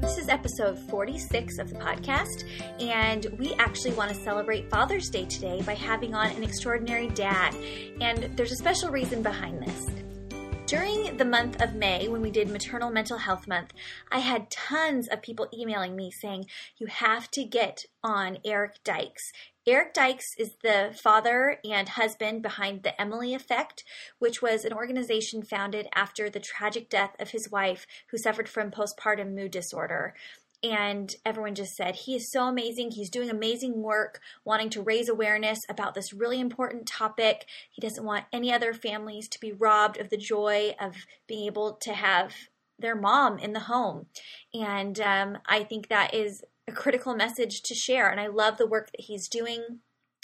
This is episode 46 of the podcast, and we actually want to celebrate Father's Day today by having on an extraordinary dad. And there's a special reason behind this. During the month of May, when we did Maternal Mental Health Month, I had tons of people emailing me saying, You have to get on Eric Dyches. Eric Dyches is the father and husband behind the Emily Effect, which was an organization founded after the tragic death of his wife, who suffered from postpartum mood disorder. And everyone just said, he is so amazing. He's doing amazing work, wanting to raise awareness about this really important topic. He doesn't want any other families to be robbed of the joy of being able to have their mom in the home. And um, I think that is a critical message to share. And I love the work that he's doing,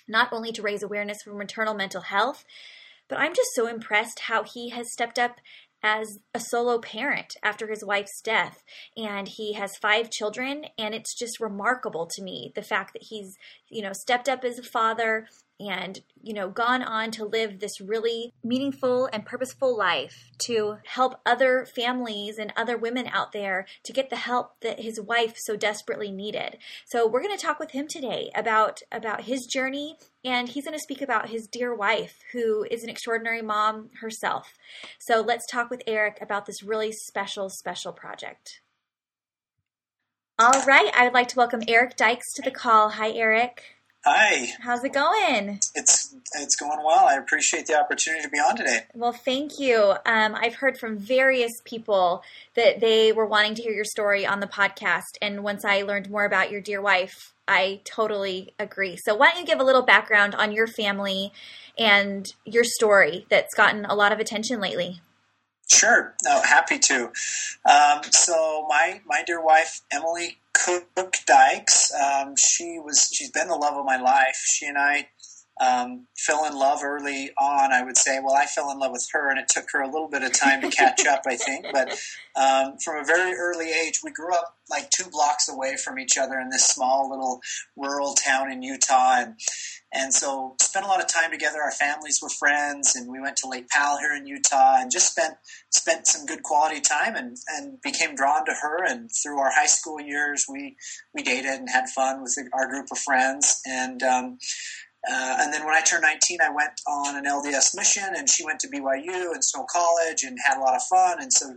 not only to raise awareness for maternal mental health, but I'm just so impressed how he has stepped up as a solo parent after his wife's death. And he has five children and it's just remarkable to me the fact that he's you know stepped up as a father and you know gone on to live this really meaningful and purposeful life to help other families and other women out there to get the help that his wife so desperately needed. So we're going to talk with him today about about his journey and he's going to speak about his dear wife who is an extraordinary mom herself. So let's talk with eric about this really special special project. All right i would like to welcome eric dyches to the call. Hi eric Hi. How's it going? It's it's going well. I appreciate the opportunity to be on today. Well, thank you. Um, I've heard from various people that they were wanting to hear your story on the podcast, and once I learned more about your dear wife, I totally agree. So, why don't you give a little background on your family and your story that's gotten a lot of attention lately? Sure. No, happy to. Um, so, my my dear wife Emily Cook Dyches. Um, she was she's been the love of my life. She and I um, fell in love early on. I would say, well, I fell in love with her, and it took her a little bit of time to catch up. I think, but um, from a very early age, we grew up like two blocks away from each other in this small little rural town in Utah, and and so spent a lot of time together. Our families were friends, and we went to Lake Powell here in Utah, and just spent spent some good quality time, and, and became drawn to her. And through our high school years, we we dated and had fun with our group of friends, and. Um, uh, and then when I turned 19, I went on an LDS mission, and she went to BYU and Snow College and had a lot of fun. And so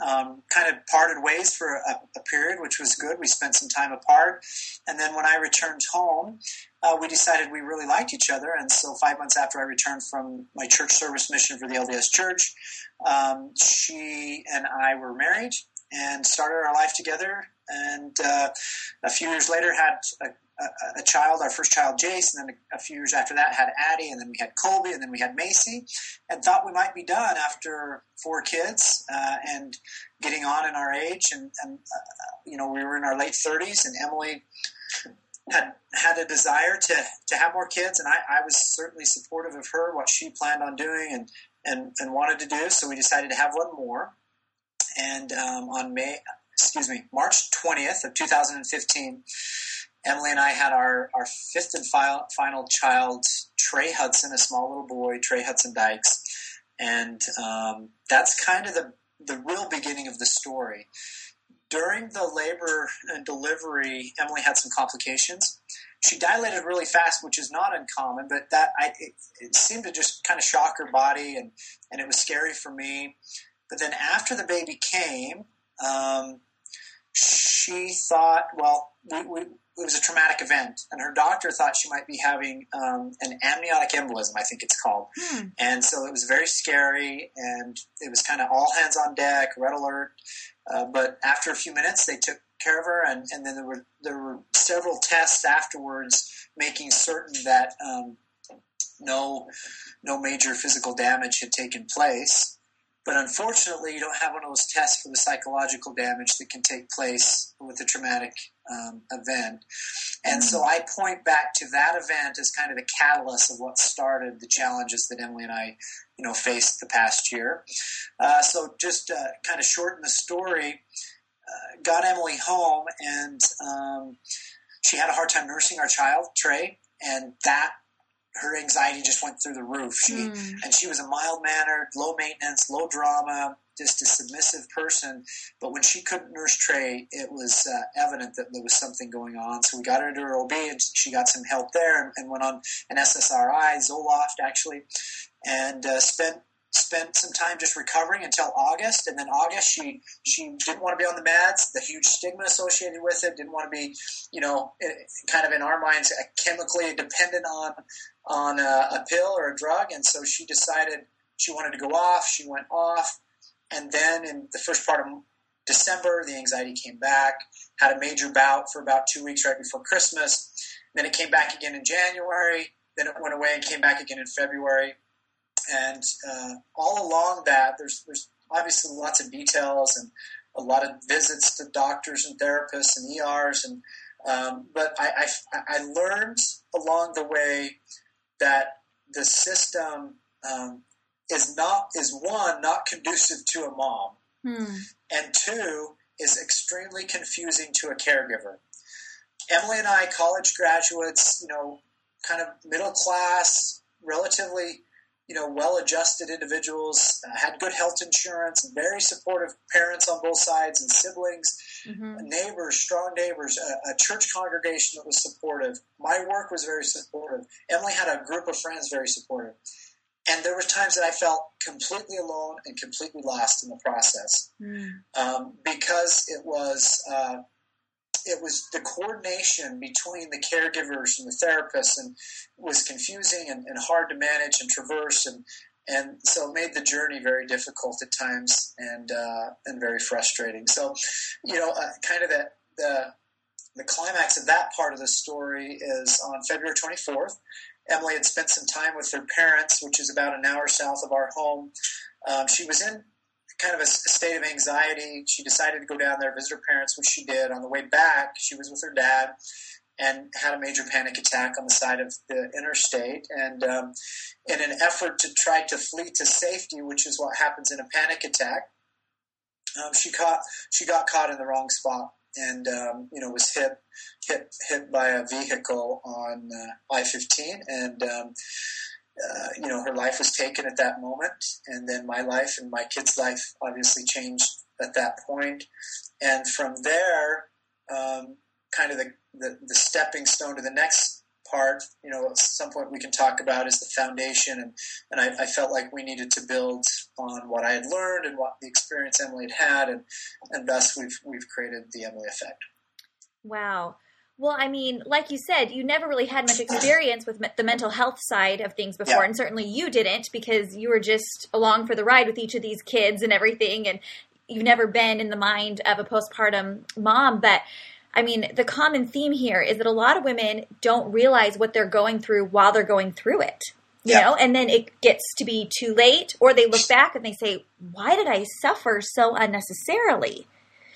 um, kind of parted ways for a, a, period, which was good. We spent some time apart. And then when I returned home, uh, we decided we really liked each other. And so, five months after I returned from my church service mission for the LDS Church, um, she and I were married and started our life together. And uh, a few years later, had a, a, child, our first child, Jace, and then a, a, few years after that had Addie, and then we had Colby, and then we had Macy, and thought we might be done after four kids uh, and getting on in our age, and, and uh, you know we were in our late thirties, and Emily had had a desire to to have more kids, and I, I was certainly supportive of her, what she planned on doing, and and and wanted to do, so we decided to have one more, and um, on May, excuse me, March twentieth of two thousand and fifteen Emily and I had our, our fifth and final, final child, Trey Hudson, a small little boy, Trey Hudson Dyches. And um, that's kind of the, the real beginning of the story. During the labor and delivery, Emily had some complications. She dilated really fast, which is not uncommon, but that I, it, it seemed to just kind of shock her body, and, and it was scary for me. But then after the baby came, um, she thought, well, we, we, it was a traumatic event, and her doctor thought she might be having um, an amniotic embolism, I think it's called. Hmm. And so it was very scary, and it was kind of all hands on deck, red alert. Uh, but after a few minutes, they took care of her, and, and then there were there were several tests afterwards, making certain that um, no no major physical damage had taken place. but unfortunately, you don't have one of those tests for the psychological damage that can take place with a traumatic um, event. And so I point back to that event as kind of the catalyst of what started the challenges that Emily and I, you know, faced the past year. Uh, so just uh, kind of shorten the story, uh, got Emily home, and um, she had a hard time nursing our child, Trey, and that her anxiety just went through the roof. She mm. and she was a mild mannered, low maintenance, low drama, just a submissive person. But when she couldn't nurse Trey, it was uh, evident that there was something going on. So we got her to her OB, and she got some help there, and, and went on an SSRI, Zoloft actually, and uh, spent spent some time just recovering until August, and then August she she didn't want to be on the meds. The huge stigma associated with it didn't want to be, you know, kind of in our minds chemically dependent on on a, a pill or a drug, and so she decided she wanted to go off. She went off, and then in the first part of December, the anxiety came back. Had a major bout for about two weeks right before Christmas. Then it came back again in January. Then it went away and came back again in February and uh, all along that, there's there's obviously lots of details and a lot of visits to doctors and therapists and ERs, and um, but I, I, I learned along the way that the system um, is not is one not conducive to a mom, hmm. and two is extremely confusing to a caregiver. Emily and I, college graduates, you know, kind of middle class, relatively you know, well-adjusted individuals, uh, had good health insurance, very supportive parents on both sides, and siblings, mm-hmm. neighbors, strong neighbors, a, a, church congregation that was supportive. My work was very supportive. Emily had a group of friends very supportive, and there were times that I felt completely alone and completely lost in the process mm. um, because it was. Uh, it was the coordination between the caregivers and the therapists and was confusing and, and hard to manage and traverse and and so it made the journey very difficult at times and uh, and very frustrating. So, you know, uh, kind of that the the climax of that part of the story is on February 24th. Emily had spent some time with her parents, which is about an hour south of our home. Um, she was in kind of a, state of anxiety. She decided to go down there, visit her parents, which she did. On the way back, she was with her dad and had a major panic attack on the side of the interstate. And um, in an effort to try to flee to safety, which is what happens in a panic attack, um, she caught she got caught in the wrong spot and um, you know was hit hit hit by a vehicle on uh, I fifteen and um, uh, you know, her life was taken at that moment, and then my life and my kid's life obviously changed at that point. And from there, um, kind of the, the, the, stepping stone to the next part, you know, at some point we can talk about is the foundation. And, and I, I, felt like we needed to build on what I had learned and what the experience Emily had had, and, and thus we've, we've created the Emily Effect. Wow. Well, I mean, like you said, you never really had much experience with the mental health side of things before, yeah. and certainly you didn't because you were just along for the ride with each of these kids and everything, and you've never been in the mind of a postpartum mom. But I mean, the common theme here is that a lot of women don't realize what they're going through while they're going through it. You know, and then it gets to be too late, or they look back and they say, Why did I suffer so unnecessarily?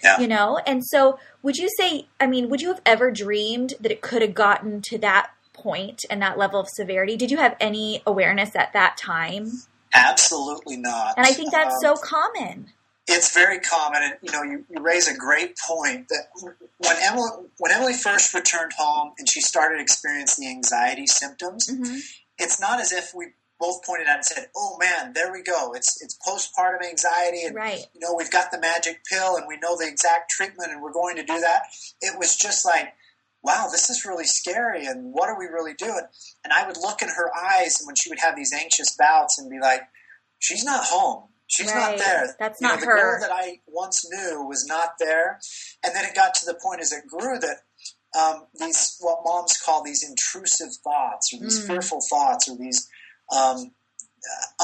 Yeah. You know, and so would you say, I mean, would you have ever dreamed that it could have gotten to that point and that level of severity? Did you have any awareness at that time? Absolutely not. And I think that's um, so common. It's very common, and you know, you, you raise a great point that when Emily when Emily first returned home and she started experiencing the anxiety symptoms, mm-hmm. It's not as if we both pointed out and said, "Oh man, there we go. It's it's postpartum anxiety, and right. you know we've got the magic pill, and we know the exact treatment, and we're going to do that." It was just like, "Wow, this is really scary, and what are we really doing?" And I would look in her eyes and when she would have these anxious bouts, and be like, "She's not home. She's right. not there. That's you not know, her." The girl that I once knew was not there, and then it got to the point as it grew that. Um, these what moms call these intrusive thoughts or these mm. fearful thoughts or these um,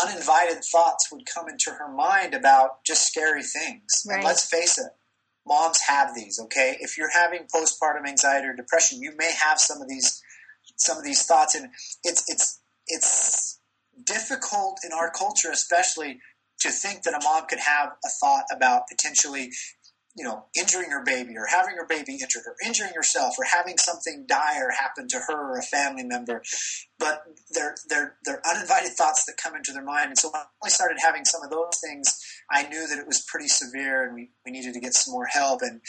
uninvited thoughts would come into her mind about just scary things. Right. And let's face it, moms have these. Okay, if you're having postpartum anxiety or depression, you may have some of these some of these thoughts, and it's it's it's difficult in our culture, especially to think that a mom could have a thought about potentially you know, injuring her baby or having her baby injured or injuring herself or having something dire happen to her or a family member. But they're, they're, they're uninvited thoughts that come into their mind. And so when I started having some of those things, I knew that it was pretty severe and we, we needed to get some more help. And,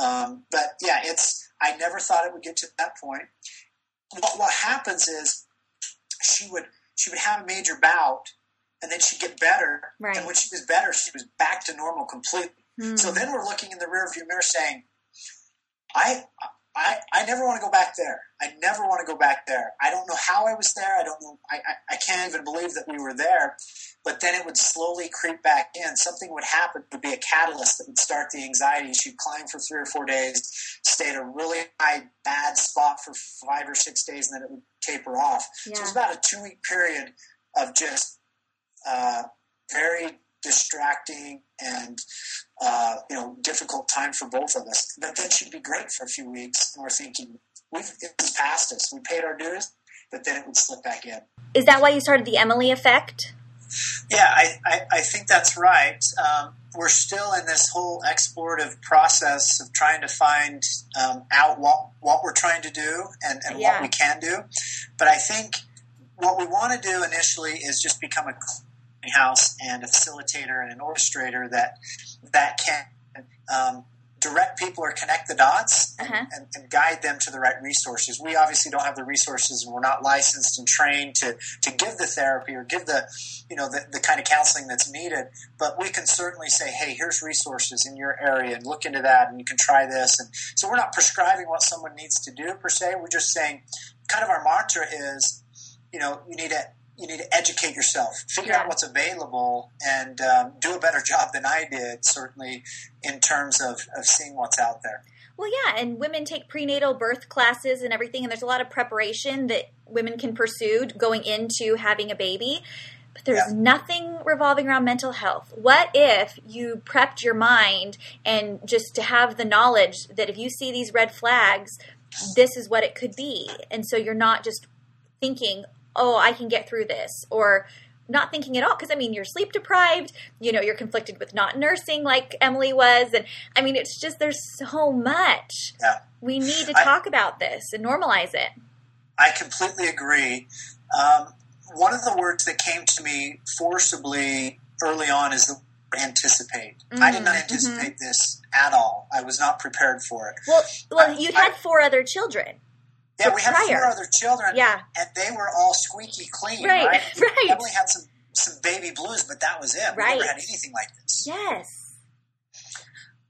um, but yeah, it's, I never thought it would get to that point. What, what happens is she would, she would have a major bout and then she'd get better. Right. And when she was better, she was back to normal completely Mm. So then we're looking in the rearview mirror saying, I, I, I never want to go back there. I never want to go back there. I don't know how I was there. I don't know. I, I, I can't even believe that we were there. But then it would slowly creep back in. Something would happen, it would be a catalyst that would start the anxiety. She'd climb for three or four days, stay at a really high, bad spot for five or six days, and then it would taper off. Yeah. So it was about a two week period of just uh, very distracting and uh, you know difficult time for both of us. But that should be great for a few weeks. And we're thinking we've it's past us. We paid our dues, but then it would slip back in. Is that why you started the Emily effect? Yeah, I, I, I think that's right. Um, we're still in this whole explorative process of trying to find um, out what what we're trying to do and, and yeah. what we can do. But I think what we want to do initially is just become a house and a facilitator and an orchestrator that that can um, direct people or connect the dots uh-huh. and, and, guide them to the right resources. We obviously don't have the resources and we're not licensed and trained to, to give the therapy or give the, you know, the, the kind of counseling that's needed. But we can certainly say, hey, here's resources in your area and look into that and you can try this. And so we're not prescribing what someone needs to do per se. We're just saying kind of our mantra is, you know, you need to you need to educate yourself, figure out what's available, and um, do a better job than I did, certainly in terms of, of seeing what's out there. Well, yeah, and women take prenatal birth classes and everything, and there's a lot of preparation that women can pursue going into having a baby. But there's yeah. nothing revolving around mental health. What if you prepped your mind and just to have the knowledge that if you see these red flags, this is what it could be? And so you're not just thinking, oh, I can get through this, or not thinking at all because I mean you're sleep deprived, you know, you're conflicted with not nursing like Emily was, and I mean it's just there's so much. Yeah. We need to talk I, about this and normalize it. I completely agree. Um, one of the words that came to me forcibly early on is the anticipate. Mm-hmm. I did not mm-hmm. anticipate mm-hmm. this at all. I was not prepared for it. Well, well, you had four other children. Yeah, we had prior. four other children. Yeah, and they were all squeaky clean. Right, right. right. Emily had some some baby blues, but that was it. Right. We never had anything like this. Yes.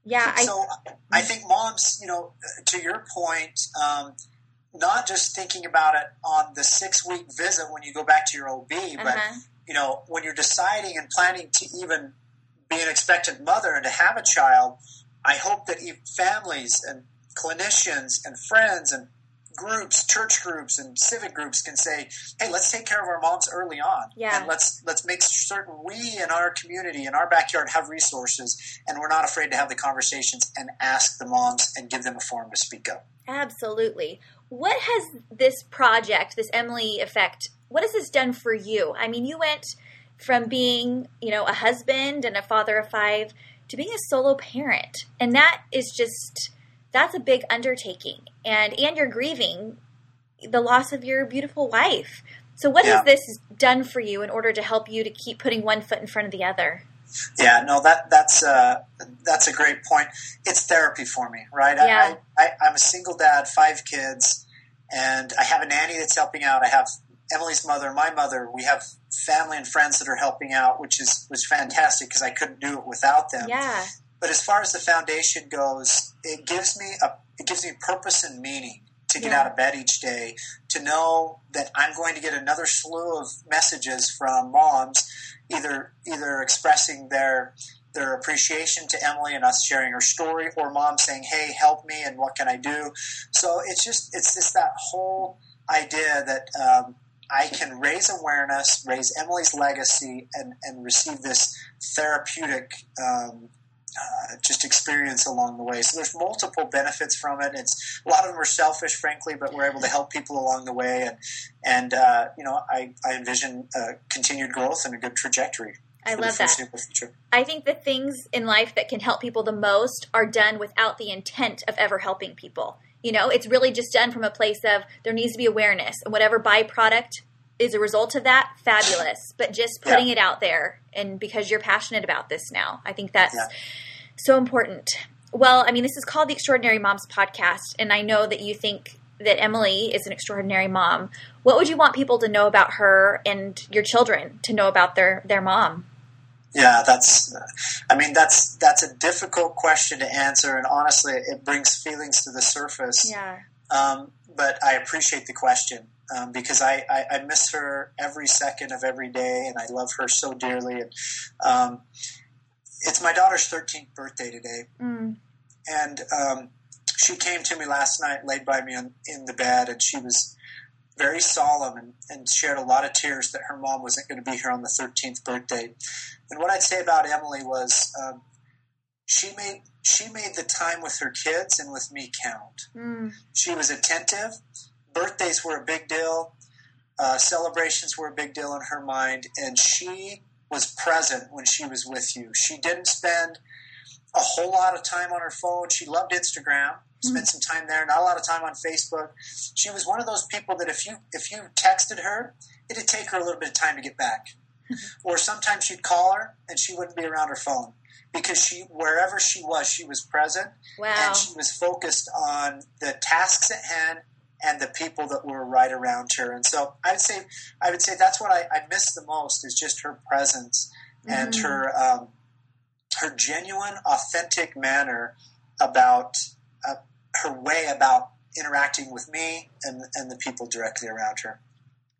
Yeah. So I, I think moms, you know, to your point, um, not just thinking about it on the six week visit when you go back to your OB, uh-huh. but you know, when you're deciding and planning to even be an expectant mother and to have a child, I hope that families and clinicians and friends and groups, church groups, and civic groups can say, "Hey, let's take care of our moms early on, yeah. and let's let's make certain we in our community in our backyard have resources, and we're not afraid to have the conversations and ask the moms and give them a forum to speak up." Absolutely. What has this project, this Emily effect, what has this done for you? I mean, you went from being, you know, a husband and a father of five to being a solo parent, and that is just that's a big undertaking and and you're grieving the loss of your beautiful wife. So what yeah. has this done for you in order to help you to keep putting one foot in front of the other? Yeah no that that's uh, that's a great point. It's therapy for me right? Yeah. I, I, i'm a single dad five kids and i have a nanny that's helping out. I have emily's mother my mother. We have family and friends that are helping out which is was fantastic because i couldn't do it without them. Yeah. But as far as the foundation goes, it gives me a it gives me purpose and meaning to get yeah. out of bed each day, to know that I'm going to get another slew of messages from moms, either either expressing their their appreciation to Emily and us sharing her story, or mom saying, "Hey, help me, and what can I do?" So it's just it's just that whole idea that um, I can raise awareness, raise Emily's legacy, and and receive this therapeutic um, uh, just experience along the way. So there's multiple benefits from it. It's a lot of them are selfish, frankly, but we're able to help people along the way, and and uh, you know I, I envision uh, continued growth and a good trajectory. I love that. I think the things in life that can help people the most are done without the intent of ever helping people. You know, it's really just done from a place of there needs to be awareness, and whatever byproduct is a result of that, fabulous. But just putting yeah. it out there, and because you're passionate about this now, I think that's yeah. so important. Well, I mean, this is called the Extraordinary Moms Podcast, and I know that you think that Emily is an extraordinary mom. What would you want people to know about her and your children to know about their their mom? Yeah, that's. I mean, that's that's a difficult question to answer, and honestly, it brings feelings to the surface. Yeah. Um, but I appreciate the question um, because I, I, I, miss her every second of every day, and I love her so dearly. And um, it's my daughter's 13th birthday today, mm. and um, she came to me last night, laid by me in, in the bed, and she was very solemn and, and shared a lot of tears that her mom wasn't going to be here on the 13th birthday. And what I'd say about Emily was um, she made she made the time with her kids and with me count. Mm. She was attentive. Birthdays were a big deal. Uh, celebrations were a big deal in her mind, and she was present when she was with you. She didn't spend a whole lot of time on her phone. She loved Instagram spent some time there. Not a lot of time on Facebook. She was one of those people that if you if you texted her, it'd take her a little bit of time to get back. or sometimes you'd call her and she wouldn't be around her phone because she wherever she was, she was present wow. and she was focused on the tasks at hand and the people that were right around her. And so I would say I would say that's what I, I miss the most is just her presence mm-hmm. and her um, her genuine, authentic manner about uh, her way about interacting with me and, and the people directly around her.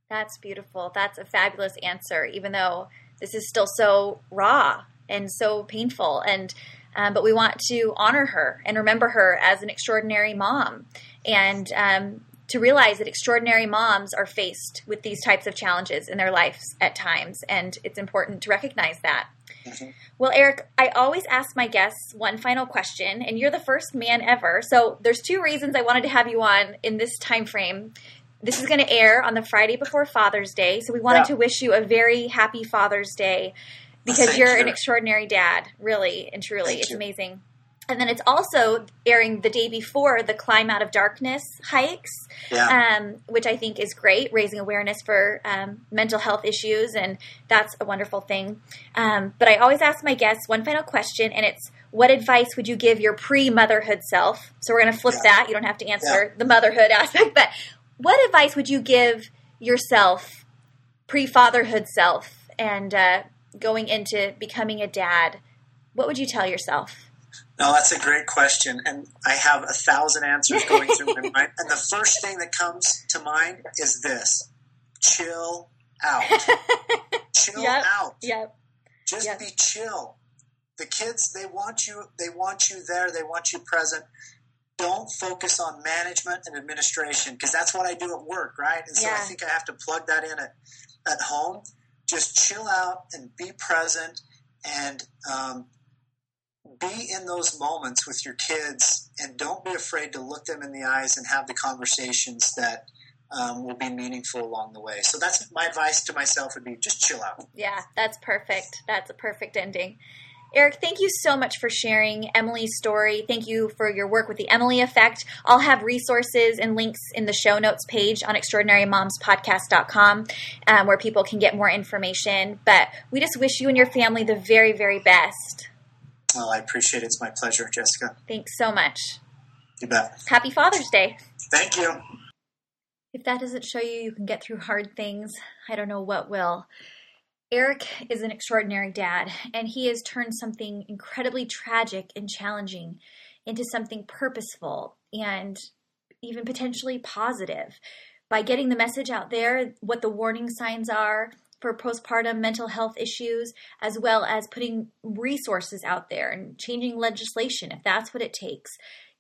That's beautiful. That's a fabulous answer, even though this is still so raw and so painful. And um, but we want to honor her and remember her as an extraordinary mom, and um, to realize that extraordinary moms are faced with these types of challenges in their lives at times, and it's important to recognize that. Mm-hmm. Well, Eric, I always ask my guests one final question, and you're the first man ever. So there's two reasons I wanted to have you on in this time frame. This is going to air on the Friday before Father's Day, so we wanted yeah. to wish you a very happy Father's Day because you're you. an extraordinary dad, really and truly. Thank it's you. amazing. And then it's also airing the day before the Climb Out of Darkness hikes, yeah. um, which I think is great, raising awareness for um, mental health issues, and that's a wonderful thing. Um, but I always ask my guests one final question, and it's what advice would you give your pre motherhood self? So we're going to flip yeah. that. You don't have to answer yeah. the motherhood aspect, but what advice would you give yourself, pre fatherhood self, and uh, going into becoming a dad? What would you tell yourself? No, that's a great question, and I have a thousand answers going through my mind. And the first thing that comes to mind is this: chill out, chill yep. out. Yep. Just yep. be chill. The kids, they want you. They want you there. They want you present. Don't focus on management and administration because that's what I do at work, right? And so yeah. I think I have to plug that in at, at home. Just chill out and be present and um, be in those moments with your kids and don't be afraid to look them in the eyes and have the conversations that um, will be meaningful along the way. So that's my advice to myself would be just chill out. Yeah, that's perfect. That's a perfect ending. Eric, thank you so much for sharing Emily's story. Thank you for your work with the Emily Effect. I'll have resources and links in the show notes page on extraordinarymomspodcast.com um, where people can get more information. But we just wish you and your family the very, very best. Well, I appreciate it. It's my pleasure, Jessica. Thanks so much. You bet. Happy Father's Day. Thank you. If that doesn't show you you can get through hard things, I don't know what will. Eric is an extraordinary dad, and he has turned something incredibly tragic and challenging into something purposeful and even potentially positive by getting the message out there, what the warning signs are, for postpartum mental health issues, as well as putting resources out there and changing legislation if that's what it takes.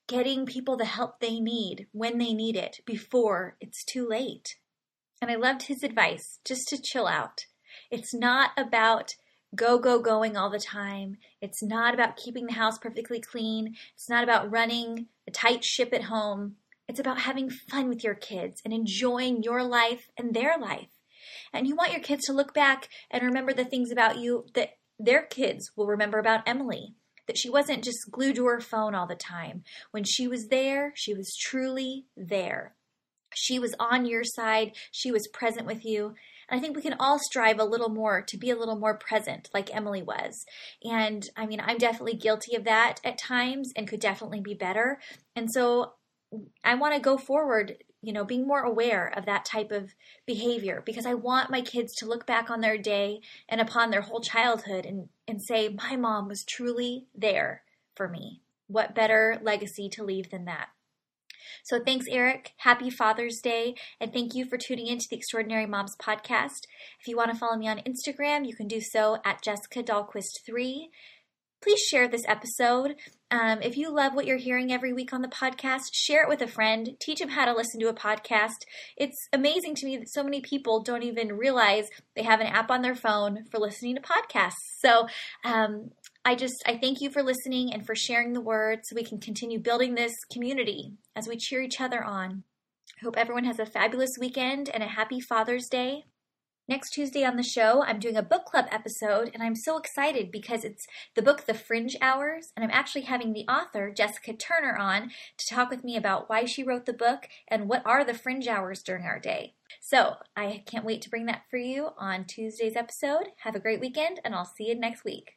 Getting people the help they need when they need it before it's too late. And I loved his advice just to chill out. It's not about go, go, going all the time. It's not about keeping the house perfectly clean. It's not about running a tight ship at home. It's about having fun with your kids and enjoying your life and their life And you want your kids to look back and remember the things about you that their kids will remember about Emily. That she wasn't just glued to her phone all the time. When she was there, she was truly there. She was on your side, she was present with you. And I think we can all strive a little more to be a little more present, like Emily was. And I mean, I'm definitely guilty of that at times and could definitely be better. And so I want to go forward, you know, being more aware of that type of behavior because I want my kids to look back on their day and upon their whole childhood and, and say, my mom was truly there for me. What better legacy to leave than that? So thanks, Eric. Happy Father's Day. And thank you for tuning in to the Extraordinary Moms podcast. If you want to follow me on Instagram, you can do so at Jessica Dahlquist3. Please share this episode. Um, if you love what you're hearing every week on the podcast, share it with a friend. Teach them how to listen to a podcast. It's amazing to me that so many people don't even realize they have an app on their phone for listening to podcasts. So, um, I just I thank you for listening and for sharing the word so we can continue building this community as we cheer each other on. I hope everyone has a fabulous weekend and a happy Father's Day. Next Tuesday on the show, I'm doing a book club episode, and I'm so excited because it's the book The Fringe Hours, and I'm actually having the author, Jessica Turner, on to talk with me about why she wrote the book and what are the fringe hours during our day. So I can't wait to bring that for you on Tuesday's episode. Have a great weekend, and I'll see you next week.